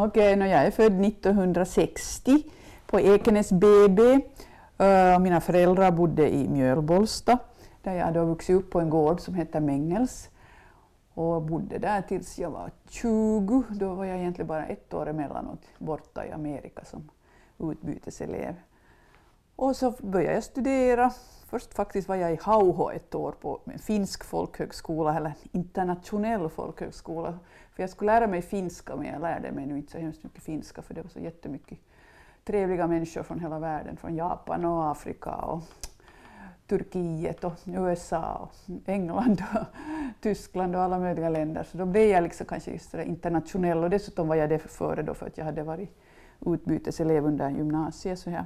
Okej, okay, jag är född 1960 på Ekenäs BB. Uh, eh, mina föräldrar bodde i Mjölbolsta där jag hade vuxit upp på en gård som heter Mängels och bodde där tills jag var 20. Då var jag egentligen bara ett år emellanåt borta i Amerika som utbyteselev. Och så började jag studera. Först faktiskt var jag i Hauho ett år på en finsk folkhögskola, eller internationell folkhögskola. För jag skulle lära mig finska, men jag lärde mig nu inte så hemskt mycket finska, för det var så jättemycket trevliga människor från hela världen, från Japan och Afrika och Turkiet och USA och England och Tyskland och alla möjliga länder. Så då blev jag liksom kanske just internationell och dessutom var jag det före då för att jag hade varit utbyteselev under gymnasiet. Så jag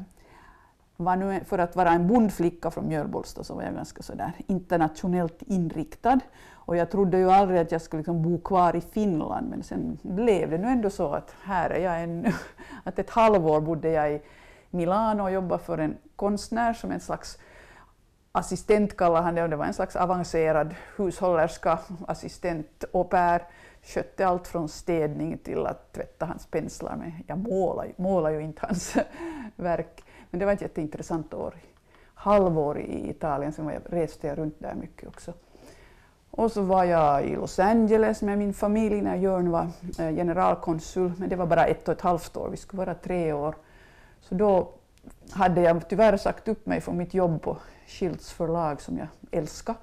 var nu, för att vara en bondflicka från Mjölbolsta så var jag ganska sådär internationellt inriktad. Och jag trodde ju aldrig att jag skulle liksom bo kvar i Finland men sen blev det nu ändå så att här är jag ännu. Att ett halvår bodde jag i Milano och jobbade för en konstnär som en slags assistent kallade han det och det var en slags avancerad hushållerska, assistent au pair, skötte allt från städning till att tvätta hans penslar men Jag målade, målade ju inte hans verk, men det var ett jätteintressant år. Halvår i Italien, sen var jag, reste jag runt där mycket också. Och så var jag i Los Angeles med min familj när Jörn var eh, generalkonsul, men det var bara ett och ett halvt år, vi skulle vara tre år. Så då hade jag tyvärr sagt upp mig från mitt jobb på Schilds förlag som jag älskar.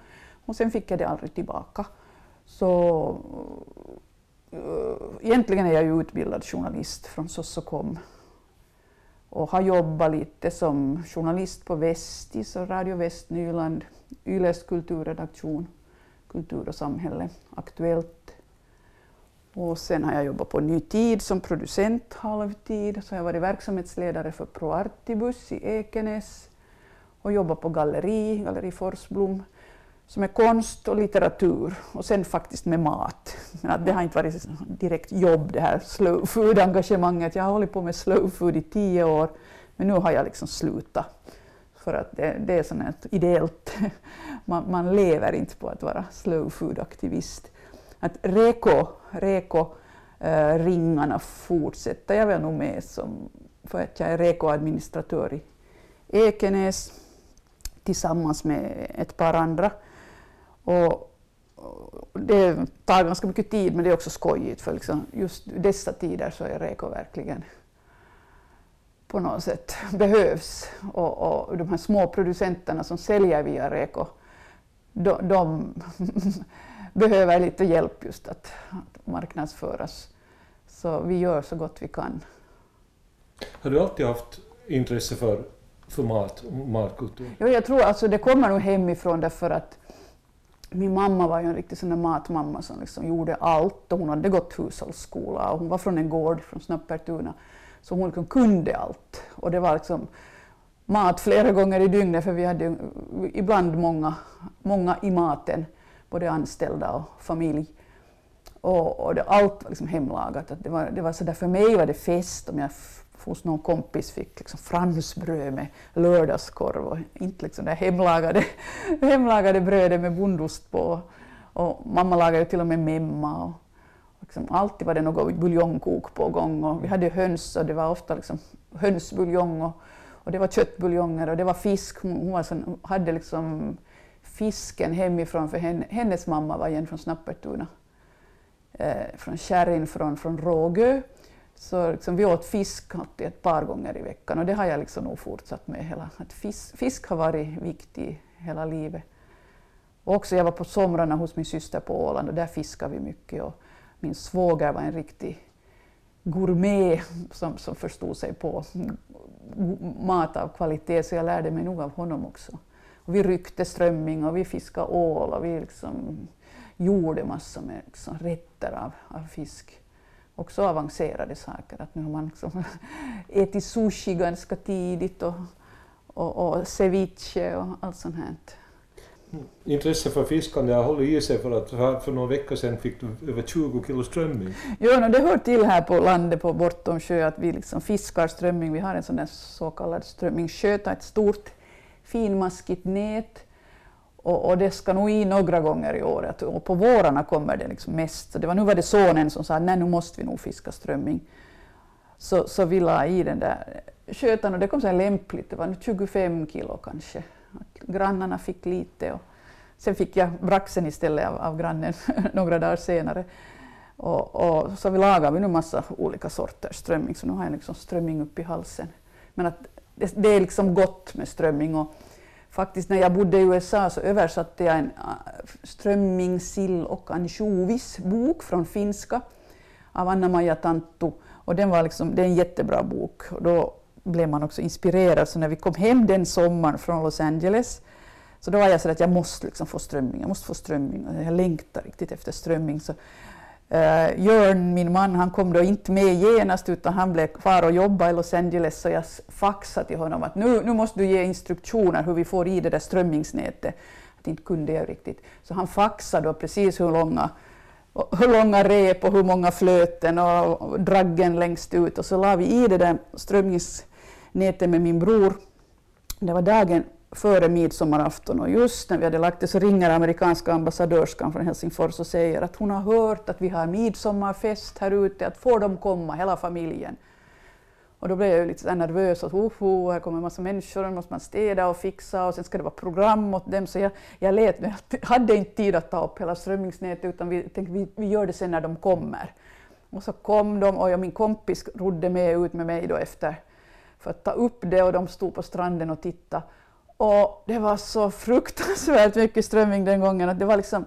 Och sen fick jag det aldrig tillbaka. Så äh, egentligen är jag ju utbildad journalist från Sossokom och har jobbat lite som journalist på Vestis och Radio Västnyland, Yles kulturredaktion, Kultur och samhälle, Aktuellt. Och sen har jag jobbat på Ny Tid som producent halvtid, så har jag varit verksamhetsledare för ProArtibus i Ekenäs och jobbat på galleri, Galleri Forsblom, som är konst och litteratur och sen faktiskt med mat. Men det har inte varit direkt jobb det här slow food-engagemanget. Jag har hållit på med slow food i tio år men nu har jag liksom slutat. För att det, det är sånt ideellt, man, man, lever inte på att vara slow food-aktivist. Att reko, reko äh, ringarna fortsätter jag väl nog med som, för att jag är reko-administratör i Ekenäs tillsammans med ett par andra. Och det tar ganska mycket tid men det är också skojigt för liksom just dessa tider så är Reko verkligen på något sätt behövs. Och, och de här små producenterna som säljer via Reko, de, de behöver lite hjälp just att, att marknadsföras. Så vi gör så gott vi kan. Har du alltid haft intresse för, för mat och matkultur? Jo, jag tror alltså det kommer nog hemifrån därför att min mamma var ju en riktig sån där matmamma som liksom gjorde allt och hon hade gått hushållsskola och hon var från en gård från Snöppertuna. så hon liksom kunde allt. Och det var liksom mat flera gånger i dygnet för vi hade ibland många, många i maten, både anställda och familj. Och, och det, allt var liksom hemlagat. det var, det var så där, för mig var det fest om jag hos någon kompis fick liksom fransbröd med lördagskorv och inte liksom det hemlagade, hemlagade brödet med bondost på. Och mamma lagade till och med memma. Och liksom alltid var det något buljongkok på gång. Och vi hade höns och det var ofta liksom hönsbuljong och, och det var köttbuljonger och det var fisk. Hon, hon var sån, hade liksom fisken hemifrån för henne, hennes mamma var igen från Snappertuna. Eh, från Kärrin från, från Rågö. Så liksom vi åt fisk alltid ett par gånger i veckan och det har jag liksom nog fortsatt med. hela. Att fisk, fisk har varit viktig hela livet. Och också jag var på somrarna hos min syster på Åland och där fiskade vi mycket. Och min svåger var en riktig gourmet som, som förstod sig på mat av kvalitet så jag lärde mig nog av honom också. Och vi ryckte strömming och vi fiskade ål och vi liksom gjorde massor med liksom rätter av, av fisk också avancerade saker. Att nu har man liksom ätit sushi ganska tidigt och, och, och ceviche och allt sånt här. Mm. Intresse för fiskande har hållit i sig för att för några veckor sedan fick du över 20 kilo strömming. Jo, det hör till här på landet på Bortom sjö att vi liksom fiskar strömming. Vi har en sån där så kallad strömmingsköta, ett stort finmaskigt nät och, och, det ska nog i några gånger i året och på vårarna kommer det liksom mest. Så det var, nu var det sonen som sa att nu måste vi nog fiska strömming. så, så vi la i den där skötan och det kom så lämpligt, det var 25 kilo kanske. Grannarna fick lite och sen fick jag braxen istället av, av grannen några dagar senare. Och, och, så vi lagade vi nu massa olika sorters strömming, så nu har jag liksom strömming upp i halsen. Men att det, det är liksom gott med strömming. Och faktiskt när jag bodde i USA så översatte jag en äh, strömmingsill strömming, sill och ansjovis bok från finska av Anna-Maja Tanttu. Och den var liksom, det är en jättebra bok. Och då blev man också inspirerad. Så när vi kom hem den sommaren från Los Angeles så då var jag så att jag måste liksom få strömming, jag måste få strömming. Jag längtar riktigt efter strömming. Så Uh, Jörn, min man, han kom då inte med genast utan han blev kvar och jobbade i Los Angeles så jag faxade till honom att nu, nu måste du ge instruktioner hur vi får i det där strömmingsnätet. Att inte kunde jag riktigt. Så han faxade då precis hur långa, hur långa rep och hur många flöten och draggen längst ut och så la vi i det där strömmingsnätet med min bror. Det var dagen före midsommarafton och just när vi hade lagt det så ringer amerikanska ambassadörskan från Helsingfors och säger att hon har hört att vi har midsommarfest här ute, att får de komma, hela familjen. Och då blev jag lite nervös, att oh, här kommer en massa människor, då måste man städa och fixa och sen ska det vara program åt dem. Så jag, jag lät, jag hade inte tid att ta upp hela strömmingsnätet utan vi tänkte vi, vi gör det sen när de kommer. Och så kom de och jag, min kompis rodde med ut med mig då efter för att ta upp det och de stod på stranden och tittade. Och det var så fruktansvärt mycket strömming den gången att det var liksom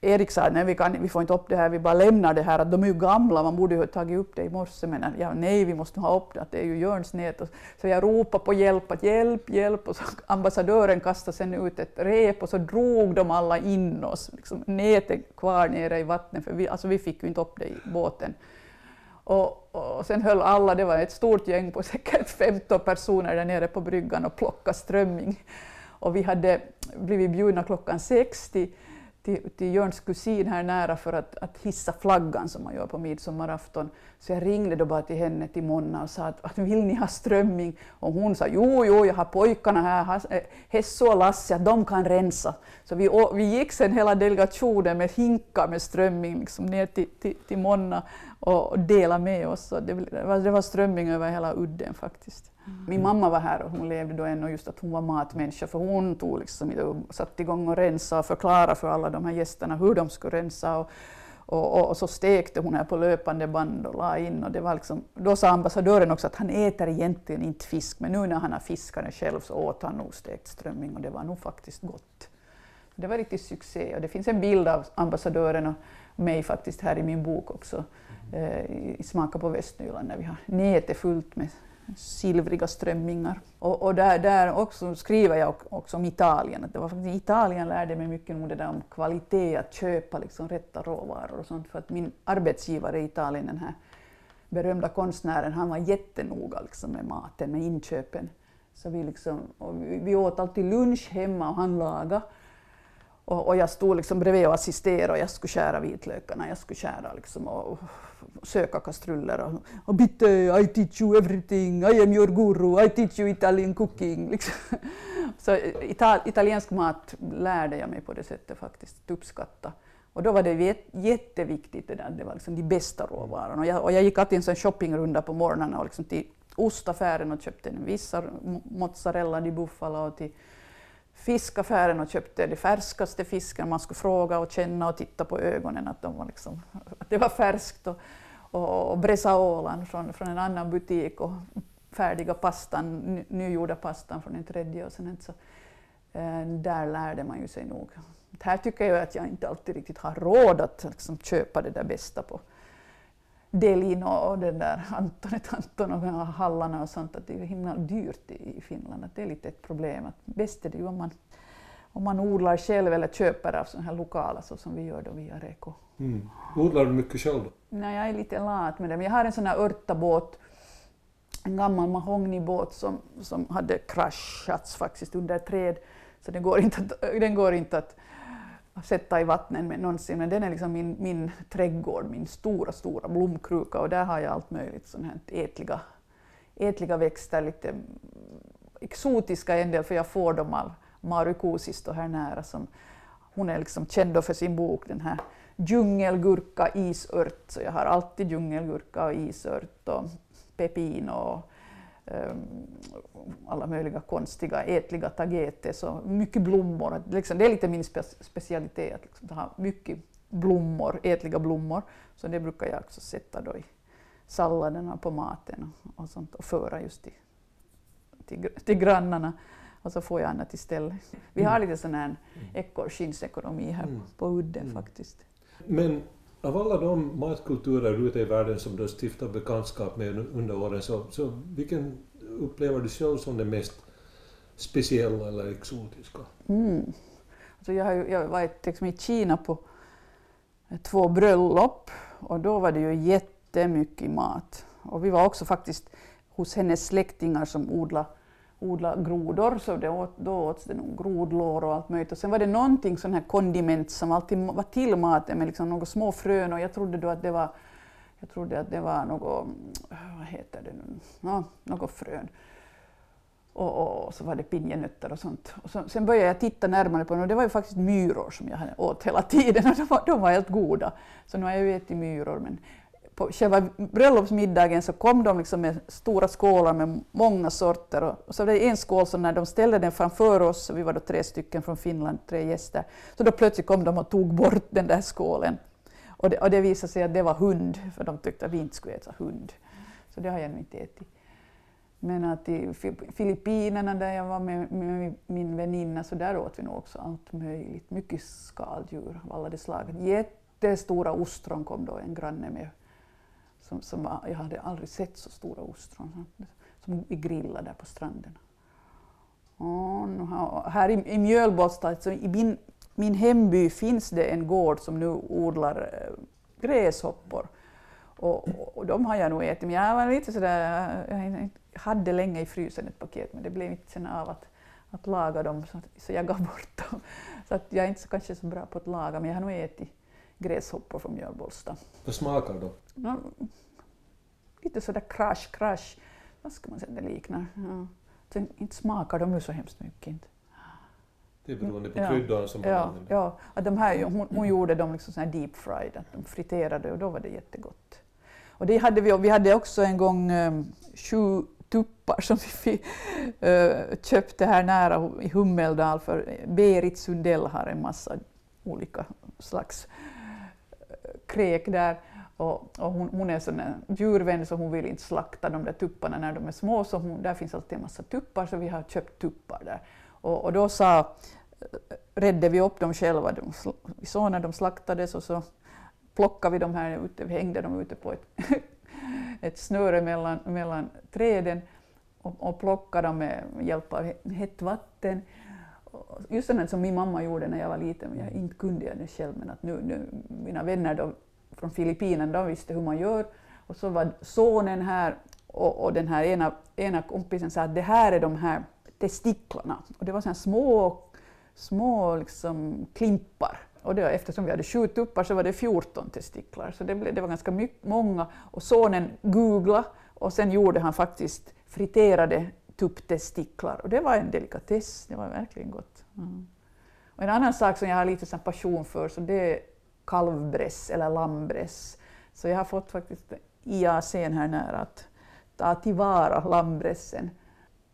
Erik sa att vi, kan, vi får inte upp det här, vi bara lämnar det här, att de är ju gamla, man borde ju ha tagit upp det i morse, men ja, nej, vi måste ha upp det, att det är ju Jörns Så jag ropade på hjälp, att hjälp, hjälp, och så ambassadören kastade sen ut ett rep och så drog de alla in oss, liksom, nätet kvar nere i vattnet, för vi, alltså, vi fick ju inte upp det i båten. Och, och sen höll alla, det var ett stort gäng på säkert 15 personer där nere på bryggan och plockade strömming. Och vi hade blivit bjudna klockan 60 till, till Jörns kusin här nära för att, att hissa flaggan som man gör på midsommarafton. Så jag ringde då bara till henne, till Monna, och sa att, att vill ni ha strömming? Och hon sa jo, jo, jag har pojkarna här, eh, Hesso och Lasse, att de kan rensa. Så vi, vi gick sen hela delegationen med hinkar med strömming liksom ner till, till, till Monna och dela med oss. Det, var, det var strömming över hela udden faktiskt. Mm. Min mamma var här och hon levde då ännu just att hon var matmänniska för hon tog liksom, satte igång och rensa och förklarade för alla de här gästerna hur de skulle rensa. Och, och, och, och, så stekte hon här på löpande band och la in. Och det var liksom, då sa ambassadören också att han äter egentligen inte fisk, men nu när han har fiskat den själv så åt han nog stekt strömming och det var nog faktiskt gott. Det var riktigt succé och det finns en bild av ambassadören och mig faktiskt här i min bok också eh, i Smaka på Västnyland när vi har nätet fullt med silvriga strömmingar. Och, och där, där också skriver jag också om Italien. Att det var faktiskt, Italien lärde mig mycket om det där om kvalitet, att köpa liksom rätta råvaror och sånt. För att min arbetsgivare i Italien, den här berömda konstnären, han var jättenoga liksom med maten, med inköpen. Så vi, liksom, vi, vi åt alltid lunch hemma och han lagade. Och, och, jag stod liksom bredvid och assisterade och jag skulle skära vitlökarna, jag skulle skära liksom och, söka kastruller och, och bitte, I teach you everything, I am your guru, I teach you Italian cooking. Liksom. Så eh, ital, italiensk mat lärde jag mig på det sättet faktiskt, att uppskatta. Och då var det jätteviktigt det där, det var liksom de bästa råvarorna. Och jag, och jag gick alltid en sån shoppingrunda på morgnarna och liksom till ostaffären och köpte en vissa mozzarella di bufala och till fiskaffären och köpte de färskaste fisken. Man skulle fråga och känna och titta på ögonen att, de var liksom, att det var färskt. Och, och, och bresaolan från, från en annan butik och färdiga pastan, nygjorda pastan från en tredje. Och sen så, eh, där lärde man ju sig nog. Här tycker jag att jag inte alltid riktigt har råd att liksom, köpa det där bästa på Delin och den där Antonet Anton och hallarna och sånt, att det är himla dyrt i Finland. Att det är lite ett problem. Att bäst är det ju om man, om man odlar själv eller köper av sådana här lokala så som vi gör då via Reko. Mm. Odlar du mycket själv? Då? Nej, jag är lite lat med det. Men jag har en sån här örtabåt, en gammal mahognybåt som, som hade kraschats faktiskt under ett träd. Så den går inte att, den går inte att sätta i vattnet någonsin, men den är liksom min, min trädgård, min stora, stora blomkruka och där har jag allt möjligt sånt här ätliga, ätliga växter, lite exotiska en del, för jag får dem av Mari Kuusisto här nära. Som, hon är liksom känd för sin bok, den här djungelgurka, isört, så jag har alltid djungelgurka och isört och pepin. och alla möjliga konstiga ätliga tagetes och mycket blommor. Liksom, det är lite min spe specialitet att liksom, ha mycket blommor, ätliga blommor. Så det brukar jag också sätta då i salladerna på maten och, sånt och föra just till, till, till grannarna och så får jag annat istället. Vi har lite sån här mm. ekorrskinnsekonomi här mm. på udden mm. faktiskt. Men av alla de matkulturer ute i världen som du har stiftat bekantskap med under åren, så, så vilken upplever du själv som den mest speciella eller exotiska? Mm. Alltså jag har ju, jag varit liksom i Kina på två bröllop och då var det ju jättemycket mat. Och vi var också faktiskt hos hennes släktingar som odlade odla grodor, så det åt, då åts det nog grodlår och allt möjligt. Och sen var det någonting sån här kondiment som alltid var till maten med liksom några små frön och jag trodde då att det var jag trodde att det var något, vad heter det nu, ja, något frön. Och, och, så var det pinjenötter och sånt. Och så, sen började jag titta närmare på det och det var ju faktiskt myror som jag åt hela tiden och de var, de var helt goda. Så nu har jag ju ätit myror men på själva bröllopsmiddagen så kom de liksom med stora skålar med många sorter. Och så var det en skål så när de ställde den framför oss, vi var då tre stycken från Finland, tre gäster, så då plötsligt kom de och tog bort den där skålen. Och det, och det visade sig att det var hund, för de tyckte att vi inte skulle äta hund. Så det har jag inte ätit. Men att i Filippinerna där jag var med, med min väninna så där åt vi nog också allt möjligt. Mycket skaldjur av alla de slag. Jättestora ostron kom då en granne med som, som var, jag hade aldrig sett så stora ostron som vi grillade där på stranden. Och här i, i Mjölbostad, så i min, min hemby, finns det en gård som nu odlar äh, gräshoppor. Och, och, och, de har jag nog ätit, men jag var lite sådär, jag hade länge i frysen ett paket, men det blev inte sen av att, att laga dem, så, så jag gav bort dem. Så att jag är inte så, kanske så bra på att laga, men jag har nog ätit gräshoppor från Mjölbollsta. Vad smakar de? No, lite sådär krasch, krasch. Vad ska man säga det liknar? Ja. Sen, inte smakar de ju så hemskt mycket. Inte. Det är beroende på ja. kryddan som man ja, använder. Ja, att de här, hon, hon gjorde dem liksom sån deep fried, att de friterade och då var det jättegott. Och det hade vi, vi hade också en gång um, sju tuppar som vi uh, köpte här nära i Hummeldal för Berit Sundell har en massa olika slags kräk där. Och, och hon, hon, är sån djurvän så hon vill inte slakta de där tupparna när de är små, så hon, där finns alltid en massa tuppar så vi har köpt tuppar där. Och, och då sa, eh, räddade vi upp dem själva, de, vi såg när de slaktades och så plockade vi dem här ute, vi hängde dem ute på ett, ett snöre mellan, mellan träden och, och plockade dem med hjälp av hett vatten. Just sånt som min mamma gjorde när jag var liten, men jag inte kunde jag det själv, men att nu, nu mina vänner då från Filippinerna, de visste hur man gör. Och så var sonen här och, och den här ena, ena kompisen sa att det här är de här testiklarna. Och det var så små, små liksom klimpar. Och det, eftersom vi hade sju tuppar så var det 14 testiklar, så det, blev, det var ganska mycket, många. Och sonen googlade och sen gjorde han faktiskt friterade tupptestiklar och det var en delikatess, det var verkligen gott. Mm. Och en annan sak som jag har lite passion för så det är kalvbräss eller lammbräss. Så jag har fått faktiskt IAC här nära att ta tillvara lammbrässen.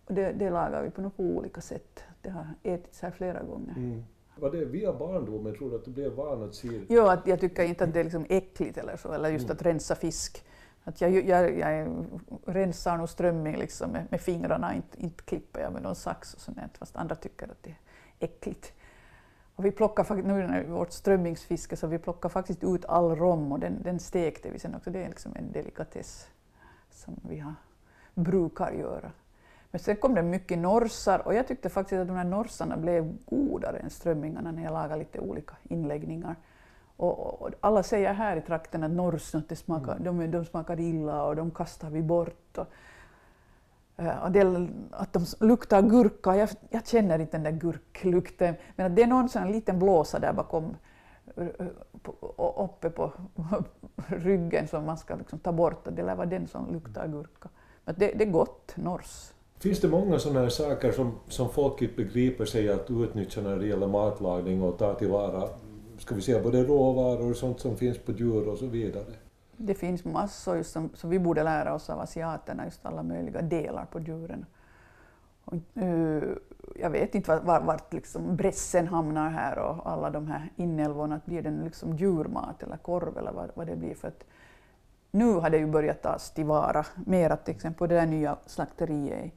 Och det, det lagar vi på några olika sätt. Det har ätits här flera gånger. Mm. Var det via barndomen, tror du att du blev van att se Jo, att jag tycker inte att det är liksom äckligt eller så, eller just mm. att rensa fisk. Att jag, jag, jag rensar nog strömming liksom med, med fingrarna, inte, inte klipper jag med någon sax och sånt, fast andra tycker att det är äckligt. Och vi plockar nu när vårt strömmingsfiske så vi plockar faktiskt ut all rom och den, den stekte vi sen också. Det är liksom en delikatess som vi har, brukar göra. Men sen kom det mycket norsar och jag tyckte faktiskt att de här norsarna blev godare än strömmingarna när jag lagade lite olika inläggningar. Och, och alla säger här i trakten att det smakar, mm. de, de smakar illa och de kastar vi bort. Och, och det, att de luktar gurka, jag, jag, känner inte den där gurklukten, men att det är någon sån liten blåsa där bakom uppe på ryggen som man ska liksom ta bort, och det lär vara den som luktar gurka. Men det, det är gott, nors. Finns det många sådana här saker som, som folk inte begriper sig att utnyttja när det gäller matlagning och ta tillvara ska vi säga, både råvaror och sånt som finns på djur och så vidare? Det finns massor just som, som vi borde lära oss av asiaterna, just alla möjliga delar på djuren. Och, uh, jag vet inte vart, vart liksom brässen hamnar här och alla de här inälvorna, blir det liksom djurmat eller korv eller vad, vad det blir. För att nu har det ju börjat tas tillvara mer, till exempel på det där nya slakteriet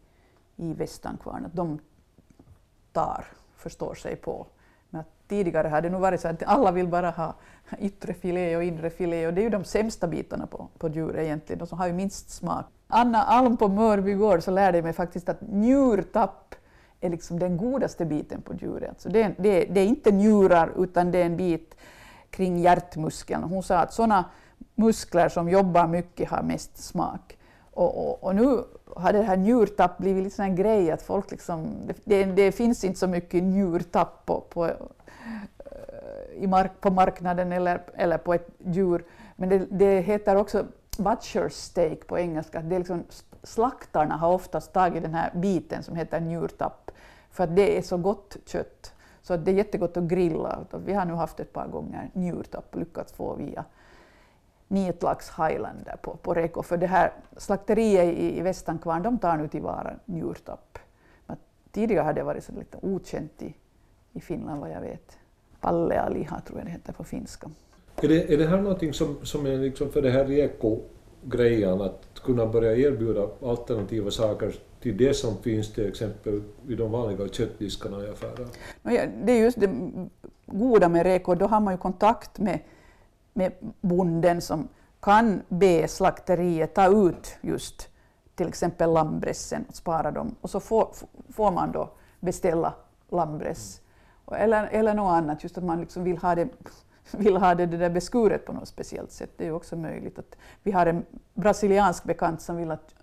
i Västankvarn, att de tar, förstår sig på. Tidigare har det nog varit så att alla vill bara ha yttre filé och inre filé och det är ju de sämsta bitarna på, på djur egentligen, de som har ju minst smak. Anna Alm på Mörby gård så lärde jag mig faktiskt att njurtapp är liksom den godaste biten på djuret. Alltså det, det, det är inte njurar utan det är en bit kring hjärtmuskeln. Hon sa att sådana muskler som jobbar mycket har mest smak. Och, och, och nu har det här njurtapp blivit lite en grej att folk liksom, det, det, finns inte så mycket njurtapp på, på, Eh, mark, på marknaden eller, eller på ett djur. Men det, det heter också ”butcher's steak på engelska. Det är liksom, slaktarna har oftast tagit den här biten som heter njurtapp för att det är så gott kött. Så att det är jättegott att grilla. Vi har nu haft ett par gånger njurtapp och lyckats få via Nitlax Highlander på, på Reko. För det här slakteriet i, i Västankvarn, de tar nu tillvara njurtapp. Men tidigare har det varit så lite okänt i, i Finland vad jag vet. Pallealiha tror jag det heter på finska. Är det, är det här någonting som, som är liksom för det här Reko-grejen, att kunna börja erbjuda alternativa saker till det som finns till exempel vid de vanliga köttdiskarna i affären? Det är just det goda med Reko, då har man ju kontakt med med bonden som kan be slakteriet ta ut just till exempel lammbrässen och spara dem och så får, får man då beställa lammbräss. Eller, eller något annat, just att man liksom vill ha det vill ha det, det där beskuret på något speciellt sätt. Det är också möjligt. att Vi har en brasiliansk bekant som vill att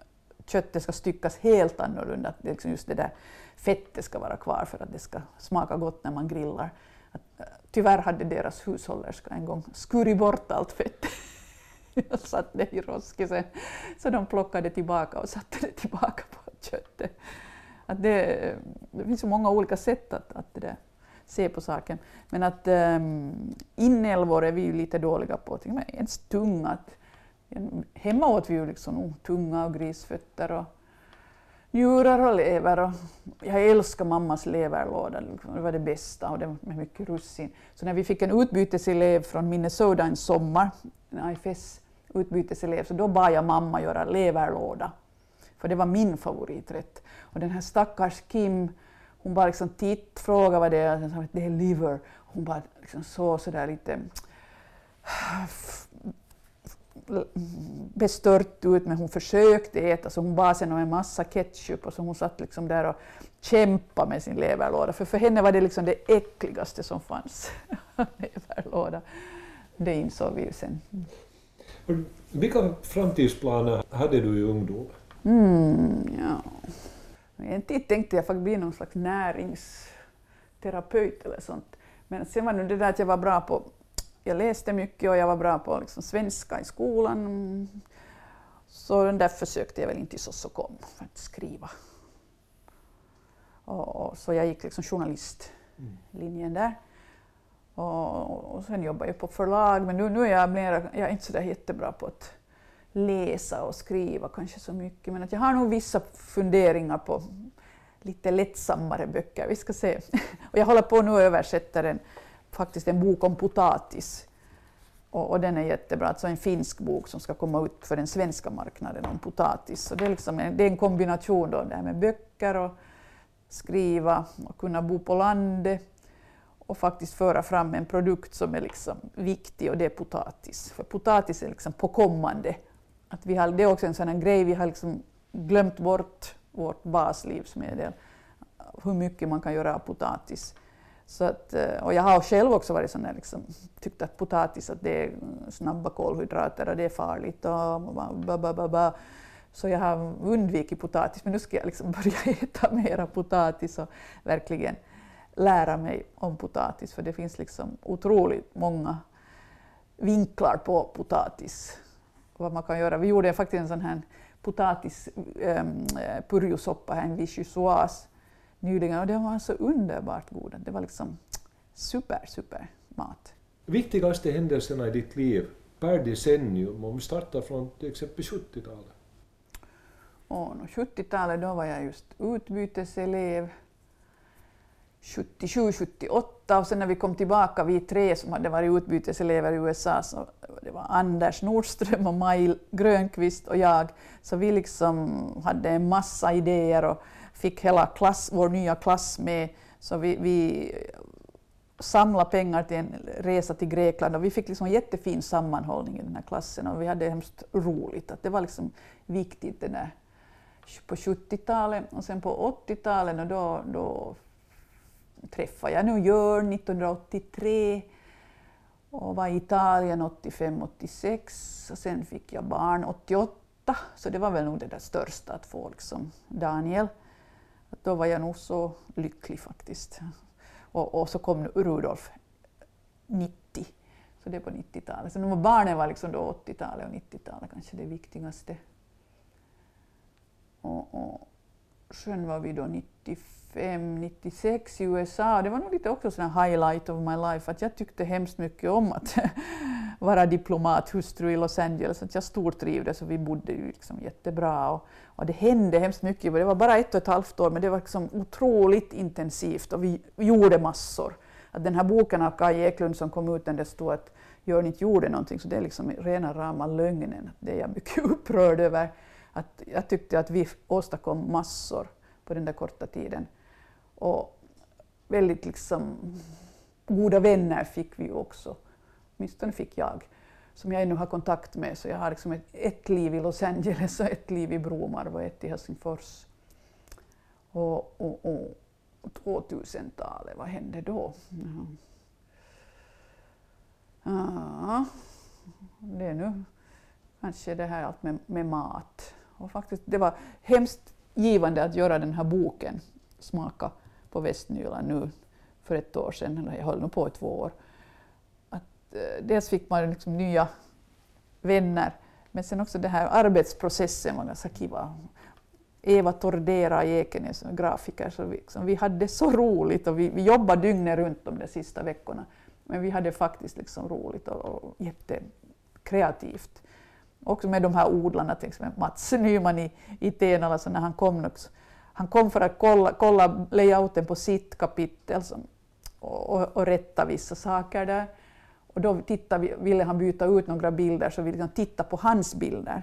köttet ska styckas helt annorlunda, att liksom just det där fettet ska vara kvar för att det ska smaka gott när man grillar. Att, äh, tyvärr hade deras hushållerska en gång skurit bort allt fett och satt det i roskisen. Så de plockade tillbaka och satte det tillbaka på köttet. Att det, det finns så många olika sätt att, att det se på saken. Men att um, inälvor är vi ju lite dåliga på, till och med ens tunga. hemma åt vi ju liksom tunga och grisfötter och njurar och lever. Och jag älskar mammas leverlåda, liksom. det var det bästa och det var med mycket russin. Så när vi fick en utbyteselev från Minnesota en sommar, en IFS utbyteselev, så då bad jag mamma göra leverlåda. För det var min favoriträtt. Och den här stackars Kim, hon bara liksom titt, frågade vad det är, och sa det är liver. Hon bara liksom såg sådär lite bestört ut, men hon försökte äta, så hon bad sen om en massa ketchup och så hon satt liksom där och kämpade med sin leverlåda, för för henne var det liksom det äckligaste som fanns. leverlåda. Det insåg vi ju sen. Vilka framtidsplaner hade du i ungdomen? Mm, ja. En tid tänkte jag faktiskt bli någon slags näringsterapeut eller sånt. Men sen var det det där att jag var bra på jag läste mycket och jag var bra på liksom svenska i skolan. Så därför sökte jag väl inte i Sossokom för att skriva. Och, och, så jag gick liksom journalistlinjen där. Och, och sen jobbade jag på förlag, men nu, nu är jag, mera, jag är inte så där jättebra på att läsa och skriva kanske så mycket, men att jag har nog vissa funderingar på lite lättsammare böcker. Vi ska se. Och jag håller på nu och översätter en faktiskt en bok om potatis. Och, och, den är jättebra, alltså en finsk bok som ska komma ut för den svenska marknaden om potatis. Så det, är liksom en, det är en kombination då, det här med böcker och skriva och kunna bo på landet och faktiskt föra fram en produkt som är liksom viktig och det är potatis. För potatis är liksom på kommande. Att vi har, det är också en sån grej, vi har liksom glömt bort vårt baslivsmedel, hur mycket man kan göra av potatis. Så att, eh, och jag har själv också varit sån där, liksom, tyckt att potatis att det är snabba kolhydrater och det är farligt. Och ba, ba, ba, ba. Så jag har undvikit potatis, men nu ska jag liksom börja äta mera potatis och verkligen lära mig om potatis, för det finns liksom otroligt många vinklar på potatis. Vad man kan göra. Vi gjorde faktiskt en sån här potatispurjosoppa, ehm, en vichyssoise, nyligen och den var så underbart god. Det var liksom super, super mat. Viktigaste händelserna i ditt liv per decennium, om vi startar från till exempel 70-talet? Och 70-talet då var jag just utbyteselev. 77, 78 och sen när vi kom tillbaka, vi tre som hade varit utbyteselever i USA, så det var Anders Nordström och Maj Grönqvist och jag, så vi liksom hade en massa idéer och fick hela klass, vår nya klass med. Så vi, vi samlade pengar till en resa till Grekland och vi fick liksom jättefin sammanhållning i den här klassen och vi hade hemskt roligt. Att det var liksom viktigt det där på 70-talet och sen på 80-talet då, då träffade jag nu Jörn 1983 och var i Italien 85-86 och sen fick jag barn 88 så det var väl nog det där största att få liksom Daniel. Då var jag nog så lycklig faktiskt. Och, och så kom Rudolf 90, så det är på 90-talet. Så var barnen var liksom då 80-talet och 90-talet kanske det viktigaste. Och, och sen var vi då 95, 96 i USA. Det var nog lite också en highlight of my life, att jag tyckte hemskt mycket om att vara diplomathustru i Los Angeles. Att jag stortrivdes och vi bodde ju liksom jättebra. Och, och det hände hemskt mycket. Det var bara ett och ett halvt år, men det var liksom otroligt intensivt och vi gjorde massor. Att den här boken av Kaj Eklund som kom ut, där det stod att Jörn inte gjorde någonting, så det är liksom rena rama lögnen. Det är jag mycket upprörd över. Att jag tyckte att vi åstadkom massor på den där korta tiden. Och väldigt liksom goda vänner fick vi också. Åtminstone fick jag, som jag ännu har kontakt med. Så jag har liksom ett, ett liv i Los Angeles och ett liv i Bromarv och ett i Helsingfors. Och, och, och 2000-talet, vad hände då? Ja, det är nu kanske det här allt med, med mat. Och faktiskt, det var hemskt givande att göra den här boken, Smaka på Västnyland, nu för ett år sedan, eller jag höll nog på i två år. Att, eh, dels fick man liksom nya vänner, men sen också den här arbetsprocessen var ganska kiva. Eva Tordera i Ekenäs, grafiker, så vi, liksom, vi hade så roligt och vi, vi jobbade dygnet runt de där sista veckorna. Men vi hade faktiskt liksom roligt och, och jättekreativt. Också med de här odlarna, till exempel Mats Nyman i, i Tenala, så när han kom, han kom för att kolla, kolla layouten på sitt kapitel som, och, och, och rätta vissa saker där. Och då tittade, ville han byta ut några bilder, så vi liksom tittade på hans bilder.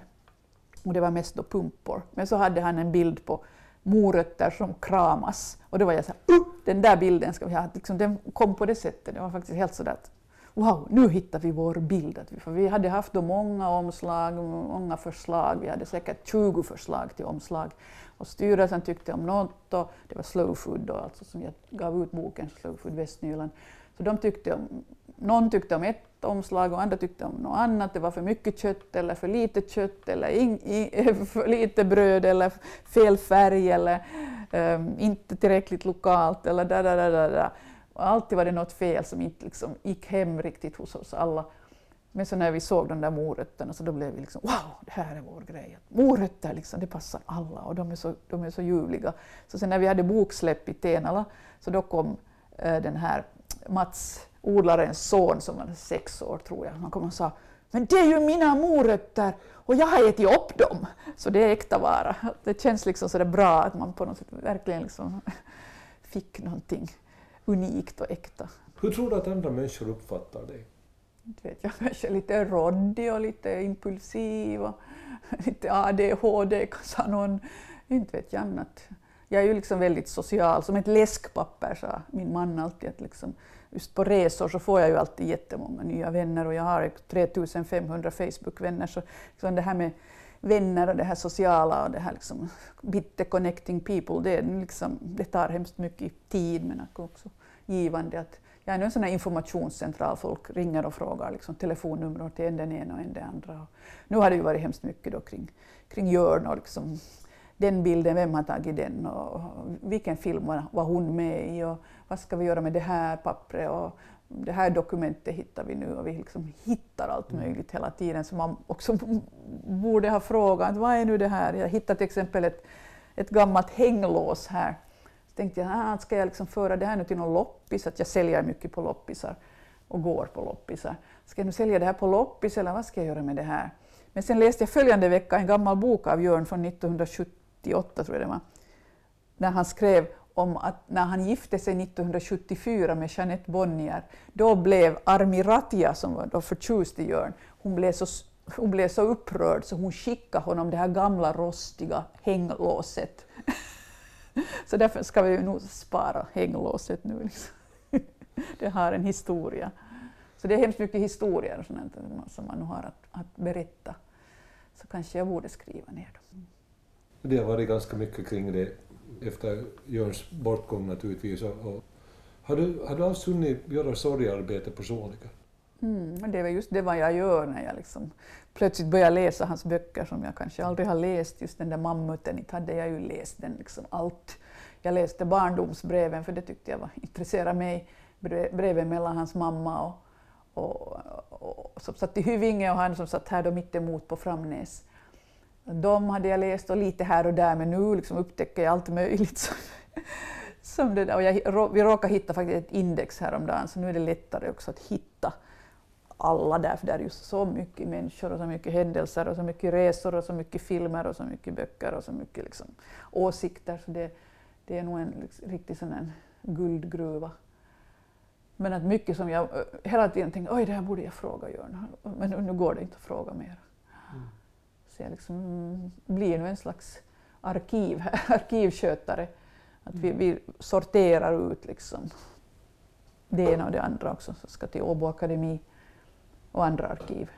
Och det var mest då pumpor. Men så hade han en bild på morötter som kramas. Och då var jag så här, uh, den där bilden ska vi ha. Liksom, den kom på det sättet. Det var faktiskt helt sådär att wow, nu hittar vi vår bild. För vi hade haft då många omslag, många förslag. Vi hade säkert 20 förslag till omslag. Och styrelsen tyckte om något och det var Slow Food då, alltså som jag gav ut boken Slow Food Västnyland. Så de tyckte om, någon tyckte om ett omslag och andra tyckte om något annat. Det var för mycket kött eller för lite kött eller in, i, för lite bröd eller fel färg eller um, inte tillräckligt lokalt eller da, da, da, da, da. Och alltid var det något fel som inte liksom gick hem riktigt hos oss alla. Men så när vi såg de där morötterna så då blev vi liksom wow, det här är vår grej. Morötter liksom, det passar alla och de är så, de är så ljuvliga. Så sen när vi hade boksläpp i Tenala så då kom eh, den här Mats, odlarens son som var sex år tror jag, han kom och sa men det är ju mina morötter och jag har ätit upp dem. Så det är äkta vara. Det känns liksom så bra att man på något sätt verkligen liksom fick någonting unikt och äkta. Hur tror du att andra människor uppfattar dig? Inte vet jag, kanske lite råddig och lite impulsiv och lite ADHD, sa någon. Inte vet jag annat. Jag är ju liksom väldigt social, som ett läskpapper sa min man alltid. Att liksom, just på resor så får jag ju alltid jättemånga nya vänner och jag har 3500 Facebook-vänner. Så liksom det här med vänner och det här sociala och det här liksom bitte connecting people, det, liksom, det tar hemskt mycket tid men också givande. Att jag är nu en sån här informationscentral, folk ringer och frågar liksom, telefonnummer till en den ena och en den andra. Och nu har det ju varit hemskt mycket då kring, kring Jörn och liksom, den bilden, vem har tagit den och vilken film var, var hon med i och vad ska vi göra med det här pappret och det här dokumentet hittar vi nu och vi liksom hittar allt mm. möjligt hela tiden. Så man också borde ha frågat, vad är nu det här? Jag hittade till exempel ett, ett gammalt hänglås här. Så tänkte jag, ah, ska jag liksom föra det här nu till någon loppis? Att jag säljer mycket på loppisar. och går på loppisar. Ska jag nu sälja det här på loppis eller vad ska jag göra med det här? Men sen läste jag följande vecka en gammal bok av Jörn från 1978, tror jag det var, när han skrev om att när han gifte sig 1974 med Jeanette Bonnier, då blev Armi Ratia, som var då förtjust i Jörn, hon blev, så, hon blev så upprörd så hon skickade honom det här gamla rostiga hänglåset. så därför ska vi nog spara hänglåset nu. Liksom. det har en historia. Så det är hemskt mycket historier och sånt som man har att, att berätta. Så kanske jag borde skriva ner dem. Det har varit ganska mycket kring det efter Jörns bortgång naturligtvis. Och, och, har, du, har du alls hunnit göra sorgarbete personligen? Mm, det väl just det vad jag gör när jag liksom plötsligt börjar läsa hans böcker som jag kanske aldrig har läst. Just den där Mammuten, inte hade jag ju läst den liksom allt. Jag läste barndomsbreven för det tyckte jag var, intresserade mig. Breven mellan hans mamma och, och, och, som satt i Hyvinge och han som satt här då mittemot på Framnäs. De hade jag läst och lite här och där, men nu liksom upptäcker jag allt möjligt. Som, som det där. Och jag, vi råkade hitta faktiskt ett index häromdagen, så nu är det lättare också att hitta alla där, för det är ju så mycket människor och så mycket händelser och så mycket resor och så mycket filmer och så mycket böcker och så mycket liksom, åsikter. Så det, det är nog en liksom, riktig sån en guldgruva. Men att mycket som jag hela tiden tänkte, oj det här borde jag fråga Jörn, men nu går det inte att fråga mer. Så jag liksom blir nu en slags arkiv, arkivskötare. Att vi, vi, sorterar ut liksom det ena och det andra också, som ska till Åbo Akademi och andra arkiv.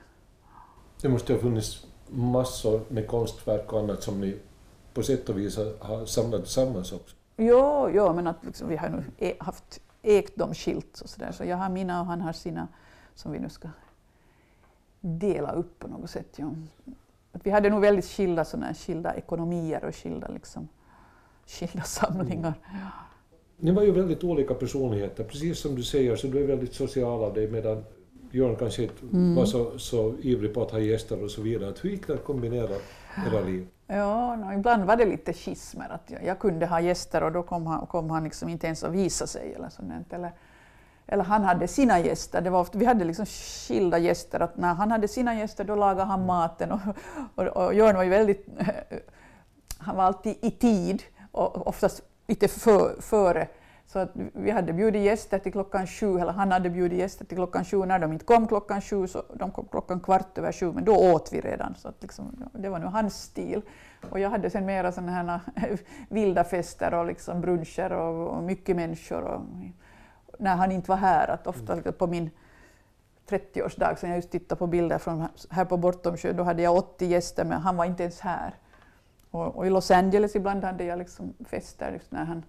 Det måste ha funnits massor med konstverk och annat som ni på sätt och vis har samlat tillsammans också? Jo, jo men att liksom, vi har nu e, haft ägt dem skilt och så där. Så jag har mina och han har sina som vi nu ska dela upp på något sätt. Ja. Att vi hade nog väldigt skilda, såna skilda ekonomier och skilda, liksom, skilda samlingar. Mm. Ni var ju väldigt olika personligheter, precis som du säger, så du är väldigt social av dig medan Björn kanske inte mm. var så, så ivrig på att ha gäster och så vidare. Hur gick det att kombinera era liv? Ja, no, ibland var det lite schismer. Att jag, jag, kunde ha gäster och då kom han, kom han liksom inte ens att visa sig. Eller, sånt, eller, eller han hade sina gäster. Det var ofta, vi hade liksom skilda gäster. Att när han hade sina gäster då lagade han maten. Och, och, och Jörn var ju väldigt... Han var alltid i tid och oftast lite för, före så att vi hade bjudit gäster till klockan sju, eller han hade bjudit gäster till klockan sju. När de inte kom klockan sju, så de kom klockan kvart över sju, men då åt vi redan. Så att liksom, det var nu hans stil. Och jag hade sen mera sådana här vilda fester och liksom bruncher och, och mycket människor. Och, när han inte var här, att ofta mm. på min 30-årsdag, som jag just tittade på bilder från här på Bortomsjö, då hade jag 80 gäster, men han var inte ens här. Och, och i Los Angeles ibland hade jag liksom fester när han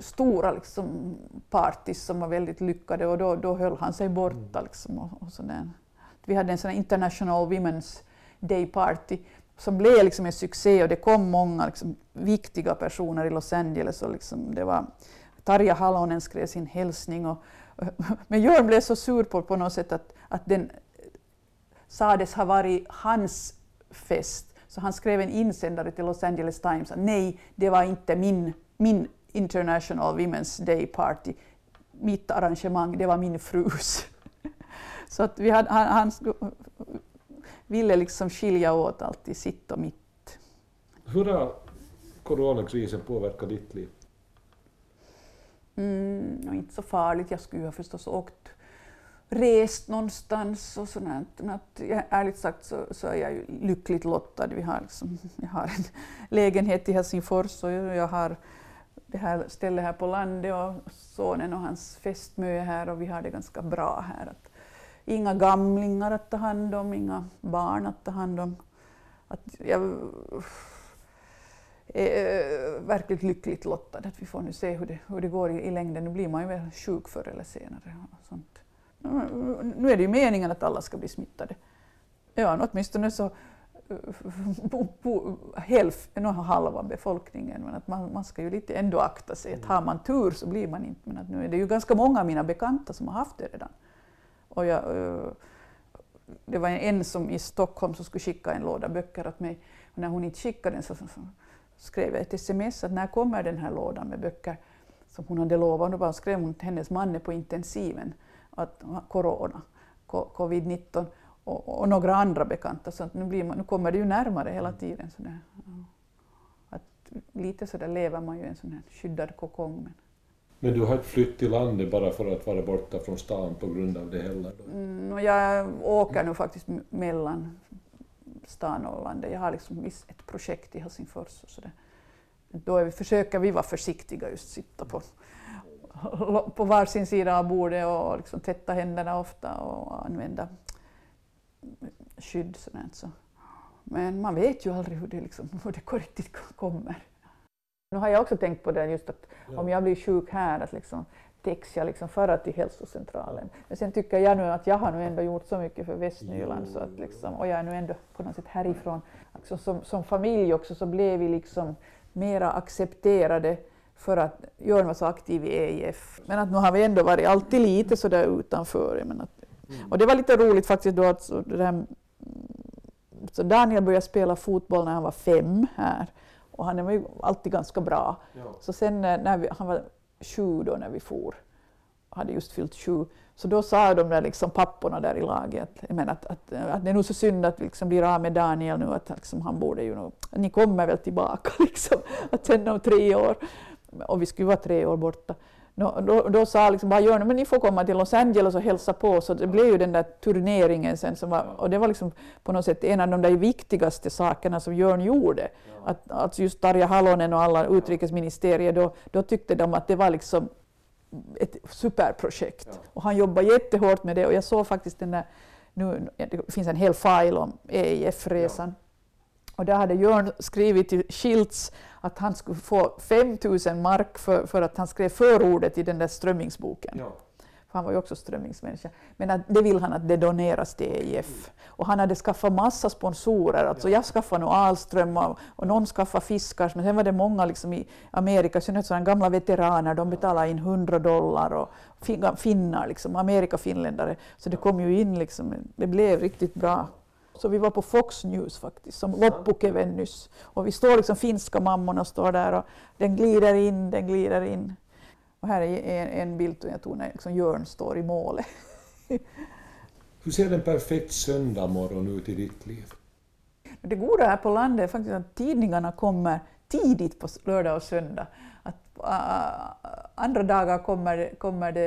stora liksom, parties som var väldigt lyckade och då, då höll han sig borta. Mm. Liksom, och, och sådär. Vi hade en sån International Women's Day Party som blev liksom en succé och det kom många liksom, viktiga personer i Los Angeles. Och liksom, det var, Tarja Halonen skrev sin hälsning. Och, men Jörn blev så sur på, på något sätt att, att den sades ha varit hans fest. Så han skrev en insändare till Los Angeles Times att nej, det var inte min, min International Women's Day Party. Mitt arrangemang, det var min frus. Så att vi hade, han, han ville liksom skilja åt alltid sitt och mitt. Hur har coronakrisen påverkat ditt liv? Mm, inte så farligt. Jag skulle ju förstås åkt rest någonstans och sånt. Att, ärligt sagt så, så, är jag ju lyckligt lottad. Vi har liksom, jag har en lägenhet i Helsingfors och jag har det här stället här på landet och sonen och hans fästmö är här och vi har det ganska bra här. Att inga gamlingar att ta hand om, inga barn att ta hand om. Att jag är verkligt lyckligt lottad att vi får nu se hur det, hur det går i, i längden. Nu blir man ju väl sjuk förr eller senare. Och sånt. Nu är det ju meningen att alla ska bli smittade. Ja, åtminstone så hälften och halva befolkningen. Men att man, man ska ju lite ändå akta sig. Att har man tur så blir man inte. Men att nu är det ju ganska många av mina bekanta som har haft det redan. Och jag, det var en som i Stockholm som skulle skicka en låda böcker åt mig. Och när hon inte skickade den så, så, så skrev jag ett sms att när kommer den här lådan med böcker? som hon hade lovat. Och då skrev hon till hennes man är på intensiven, att corona, covid-19 och, och, några andra bekanta. Så att nu, blir man, nu kommer det ju närmare hela tiden. Så där. Att lite så där lever man ju i en sån här skyddad kokong. Men... men du har inte flytt till landet bara för att vara borta från stan på grund av det heller? Mm, och jag åker nu faktiskt mellan stan. Jag har liksom ett projekt i Helsingfors. Och så där. Då vi, försöker vi vara försiktiga, just sitta på, på varsin sida av bordet och liksom tvätta händerna ofta och använda skydd. Sådär, så. Men man vet ju aldrig hur det, liksom, hur det riktigt kommer. Nu har jag också tänkt på det just att ja. om jag blir sjuk här, att liksom, täcks jag liksom föra till hälsocentralen. Men sen tycker jag nu att jag har nu ändå gjort så mycket för Västnyland jo, så att liksom, och jag är nu ändå på något sätt härifrån. Alltså som, som familj också så blev vi liksom mera accepterade för att Jörn var så aktiv i EIF. Men att nu har vi ändå varit alltid lite så där utanför. Men att, mm. Och det var lite roligt faktiskt då att så, där, så Daniel började spela fotboll när han var fem här och han var ju alltid ganska bra. Ja. Så sen när vi, han var sju då när vi for, hade just fyllt sju, så då sa de där liksom papporna där i laget att, men att, att, att det är nog så synd att vi liksom blir av med Daniel nu, att liksom, han borde ju nog, ni kommer väl tillbaka liksom, att sen om tre år, och vi skulle vara tre år borta. Då, då, då sa liksom bara Jörn, men ni får komma till Los Angeles och hälsa på, så det blev ju den där turneringen sen som var, och det var liksom på något sätt en av de där viktigaste sakerna som Jörn gjorde. Att, att just Tarja Halonen och alla utrikesministerier, då, då tyckte de att det var liksom ett superprojekt. Ja. Och han jobbar jättehårt med det och jag såg faktiskt den där, nu, det finns en hel fil om EIF-resan. Ja. Och där hade Jörn skrivit till Schiltz att han skulle få 5000 mark för, för att han skrev förordet i den där strömmingsboken. Ja för han var ju också strömmingsmänniska. Men att det vill han att det doneras till EIF. Och han hade skaffat massa sponsorer. Alltså jag skaffade nog Alström och, och någon skaffade fiskars, men sen var det många liksom i Amerika, synnerhet sådana gamla veteraner, de betalade in 100 dollar och finnar, liksom, Amerikafinländare. Så det kom ju in, liksom, det blev riktigt bra. Så vi var på Fox News faktiskt, som Loppukeven nyss. Och vi står liksom, finska mammorna står där och den glider in, den glider in. Och här är en, en bild jag tog när liksom Jörn står i målet. Hur ser en perfekt söndagmorgon ut i ditt liv? Det goda här på landet är faktiskt att tidningarna kommer tidigt på lördag och söndag. Att, uh, andra dagar kommer, kommer det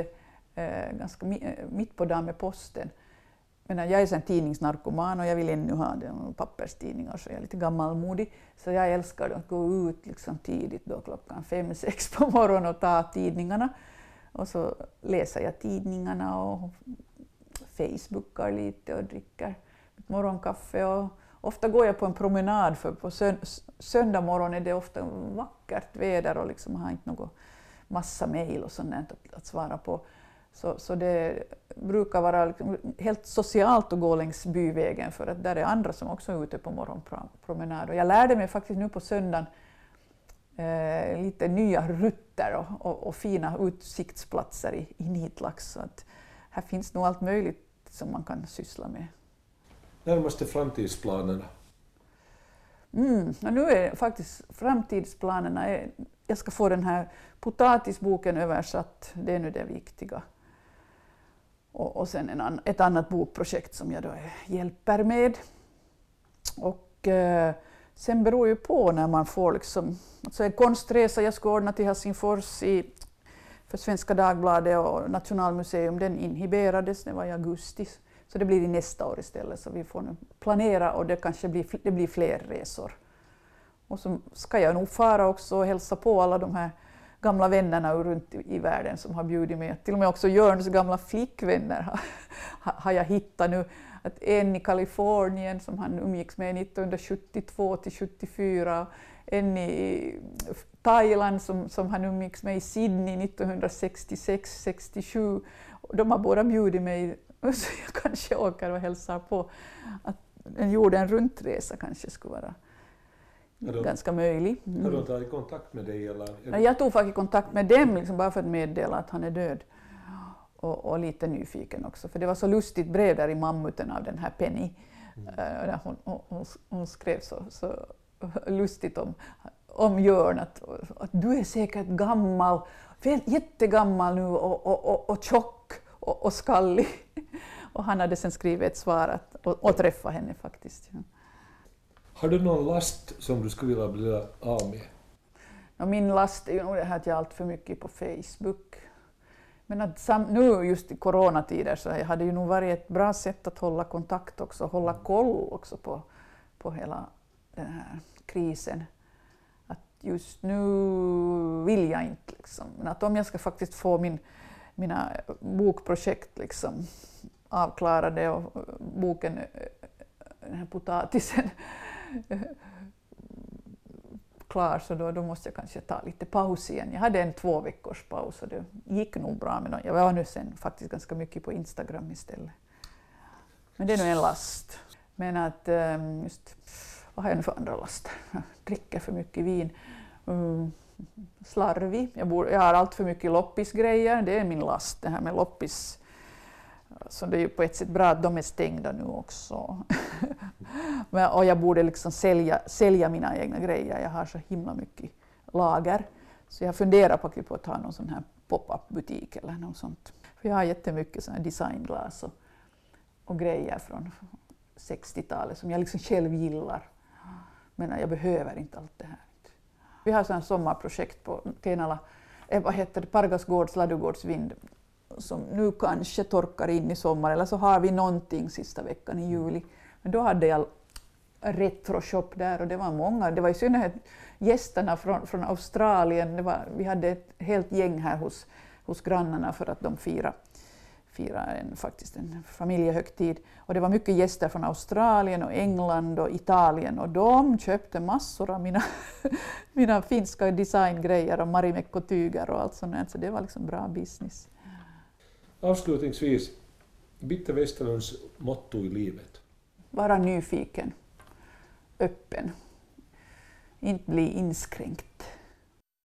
uh, ganska mitt på dagen med posten menar, jag är en tidningsnarkoman och jag vill ännu ha papperstidningar så jag är lite gammalmodig. Så jag älskar att gå ut liksom tidigt då klockan fem, sex på morgonen och ta tidningarna. Och så läser jag tidningarna och facebookar lite och dricker mitt morgonkaffe. Och ofta går jag på en promenad för på söndag morgon är det ofta vackert väder och liksom har inte något massa mejl och sånt att, att svara på. Så, så det brukar vara liksom helt socialt att gå längs byvägen för att där är andra som också är ute på morgonpromenad. Och jag lärde mig faktiskt nu på söndagen eh, lite nya rutter och, och, och, fina utsiktsplatser i, i Nitlax. Så att här finns nog allt möjligt som man kan syssla med. Närmaste framtidsplanerna? Mm, nu är faktiskt framtidsplanerna, är, jag ska få den här potatisboken översatt, det är nu det viktiga. Och, och sen en an, ett annat bokprojekt som jag då hjälper med. Och eh, sen beror ju på när man får liksom, alltså en konstresa jag skulle ordna till Helsingfors i, för Svenska Dagbladet och Nationalmuseum, den inhiberades, det var i augusti. Så det blir i nästa år istället, så vi får nu planera och det kanske blir, det blir fler resor. Och så ska jag nog fara också och hälsa på alla de här gamla vännerna runt i, världen som har bjudit mig. Till och med också Jörns gamla flickvänner har, har jag hittat nu. Att en i Kalifornien som han umgicks med 1972 till 74, en i Thailand som, som han umgicks med i Sydney 1966-67. De har båda bjudit mig, så jag kanske åker och hälsar på. Att en jorden runtresa kanske skulle vara då, ganska möjlig. Mm. Har de tagit kontakt med dig? Eller? Nej, jag tog faktiskt kontakt med dem liksom bara för att meddela att han är död. Och, och, lite nyfiken också, för det var så lustigt brev där i mammuten av den här Penny. Mm. Uh, hon, hon, hon, skrev så, så lustigt om om Jörn att, att du är säkert gammal, jättegammal nu och, och, och, och tjock och, och skallig. Och han hade sen skrivit ett svar att, och, och träffa henne faktiskt. Ja. Har du någon last som du skulle vilja bli av med? Ja, min last är ju nog det här att jag är allt för mycket på Facebook. Men att sam, nu just i coronatider så hade ju nog varit ett bra sätt att hålla kontakt också, hålla koll också på, på hela den här krisen. Att just nu vill jag inte liksom. Men att om jag ska faktiskt få min, mina bokprojekt liksom avklarade och boken, eh, den här potatisen klar så då, då måste jag kanske ta lite paus igen. Jag hade en två veckors paus och det gick nog bra. Men jag var nu sen faktiskt ganska mycket på Instagram istället. Men det är nog en last. Men att ehm, just, vad har jag nu för andra last? Jag dricker för mycket vin. Mm, slarvig. Jag, bor, jag har allt för mycket loppisgrejer. Det är min last, det här med loppis så det är ju på ett sätt bra att de är stängda nu också. Men, och jag borde liksom sälja, sälja mina egna grejer. Jag har så himla mycket lager. Så jag funderar på att ha någon sån här pop-up butik eller något sånt. För jag har jättemycket såna designglas och, och grejer från 60-talet som jag liksom själv gillar. Men jag behöver inte allt det här. Vi har ett sommarprojekt på Tenala, eh, vad heter det, Pargasgårds ladugårdsvind som nu kanske torkar in i sommar, eller så har vi någonting sista veckan i juli. Men då hade jag retroshop där och det var många, det var i synnerhet gästerna från, från Australien, var, vi hade ett helt gäng här hos, hos grannarna för att de firade fira en, faktiskt en familjehögtid. Och det var mycket gäster från Australien och England och Italien och de köpte massor av mina, mina finska designgrejer och Marimekko-tyger och allt sånt så det var liksom bra business. Avslutningsvis, Bitte Westerlunds motto i livet? Vara nyfiken, öppen, inte bli inskränkt.